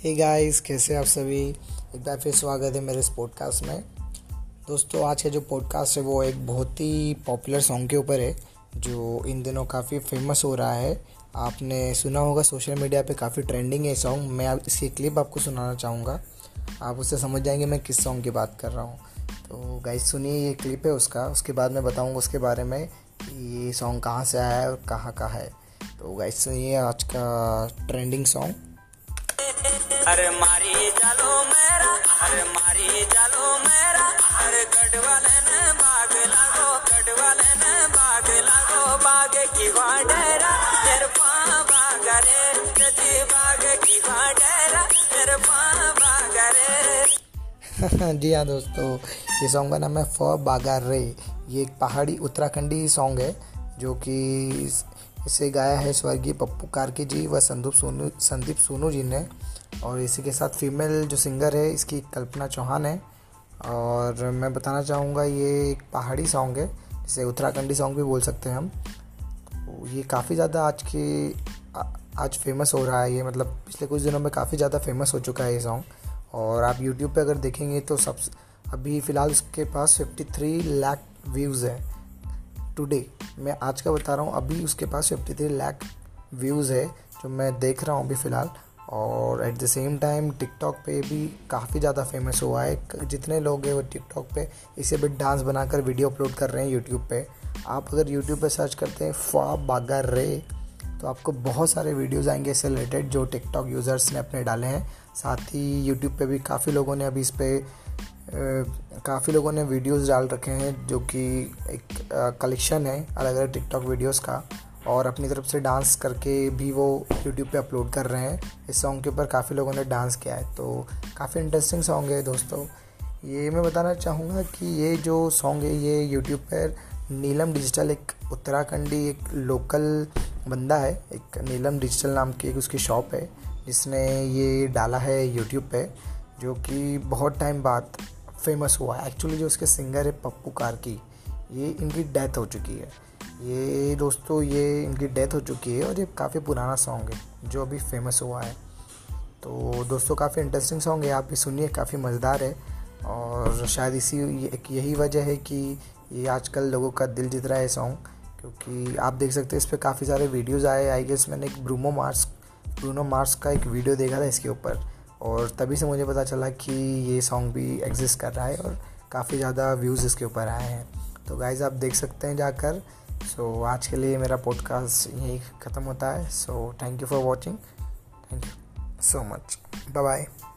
Hey guys कैसे आप सभी? एक बार फिर स्वागत है मेरे इस पॉडकास्ट में। दोस्तों, आज का जो पॉडकास्ट है वो एक बहुत ही पॉपुलर सॉन्ग के ऊपर है, जो इन दिनों काफ़ी फ़ेमस हो रहा है। आपने सुना होगा सोशल मीडिया पे काफ़ी ट्रेंडिंग है सॉन्ग मैं आप, इसकी क्लिप आपको सुनाना चाहूँगा। आप उससे समझ जाएँगे मैं किस सॉन्ग की बात कर रहा हूँ। तो गाइस सुनिए ये क्लिप है उसका। उसके बाद मैं बताऊँगा उसके बारे में ये सॉन्ग कहाँ से आया है और कहाँ का है। तो गाइस सुनिए आज का ट्रेंडिंग सॉन्ग अरे मारी चालो मेरा, अरे मारी चालो मेरा, अरे गढ़वाले ने बाग लागो, गढ़वाले ने बाग लागो, बाग की वाडेरा, तेरे बाग रे, तेरी बाग की वाडेरा, तेरे बाग रे। जी हाँ दोस्तों, ये सॉन्ग का नाम है फ बागा रे। ये एक पहाड़ी उत्तराखंडी सॉन्ग है, जो कि इसे गाया है स्वर्गीय पप्पू कार्की जी व संदीप सोनू संदीप सोनू जी ने। और इसी के साथ फीमेल जो सिंगर है, इसकी कल्पना चौहान है। और मैं बताना चाहूँगा, ये एक पहाड़ी सॉन्ग है, जिसे उत्तराखंडी सॉन्ग भी बोल सकते हैं हम। ये काफ़ी ज़्यादा आज के आज फ़ेमस हो रहा है ये मतलब पिछले कुछ दिनों में काफ़ी ज़्यादा फ़ेमस हो चुका है ये सॉन्ग और आप यूट्यूब पे अगर देखेंगे तो सब, अभी फ़िलहाल उसके पास 53 लाख व्यूज़ है। टुडे मैं आज का बता रहा हूँ, अभी उसके पास 53 लाख व्यूज़ है, जो मैं देख रहा हूँ अभी फ़िलहाल। और at the same time TikTok पे भी काफ़ी ज़्यादा फ़ेमस हुआ है। जितने लोग हैं वो टिकटॉक पे इसे भी डांस बनाकर वीडियो अपलोड कर रहे हैं यूट्यूब पे। आप अगर यूट्यूब पे सर्च करते हैं फा बागा रे तो आपको बहुत सारे वीडियोस आएँगे इससे रिलेटेड जो टिकटॉक यूज़र्स ने अपने डाले हैं। साथ ही यूट्यूब पे भी काफ़ी लोगों ने अभी इस पर काफ़ी लोगों ने वीडियोस डाल रखे हैं जो कि एक कलेक्शन है अलग अलग टिकटॉक वीडियोस का और अपनी तरफ़ से डांस करके भी वो यूट्यूब पे अपलोड कर रहे हैं। इस सॉन्ग के ऊपर काफ़ी लोगों ने डांस किया है तो काफ़ी इंटरेस्टिंग सॉन्ग है दोस्तों। ये मैं बताना चाहूँगा कि ये जो सॉन्ग है, ये यूट्यूब पर नीलम डिजिटल एक उत्तराखंडी एक लोकल बंदा है, एक नीलम डिजिटल नाम की एक उसकी शॉप है, जिसने ये डाला है यूट्यूब पे, जो कि बहुत टाइम बाद फ़ेमस हुआ है। एक्चुअली जो उसके सिंगर है पप्पू कार ये इनकी डेथ हो चुकी है। ये दोस्तों, ये इनकी डेथ हो चुकी है और ये काफ़ी पुराना सॉन्ग है, जो अभी फ़ेमस हुआ है। तो दोस्तों, काफ़ी इंटरेस्टिंग सॉन्ग है, आप भी सुनिए, काफ़ी मज़ेदार है। और शायद इसी यही वजह है कि ये आजकल लोगों का दिल जीत रहा है सॉन्ग क्योंकि आप देख सकते हैं इस पर काफ़ी सारे वीडियोज़ आए। आई गेस मैंने एक ब्रूमो मार्स ब्रूनो मार्स का एक वीडियो देखा था इसके ऊपर। और तभी से मुझे पता चला कि ये सॉन्ग भी एग्जिस्ट कर रहा है और काफ़ी ज़्यादा व्यूज़ इसके ऊपर आए हैं। तो गाइज़ आप देख सकते हैं जाकर। सो so, आज के लिए मेरा पॉडकास्ट यहीं ख़त्म होता है। So thank you for watching thank you so much bye bye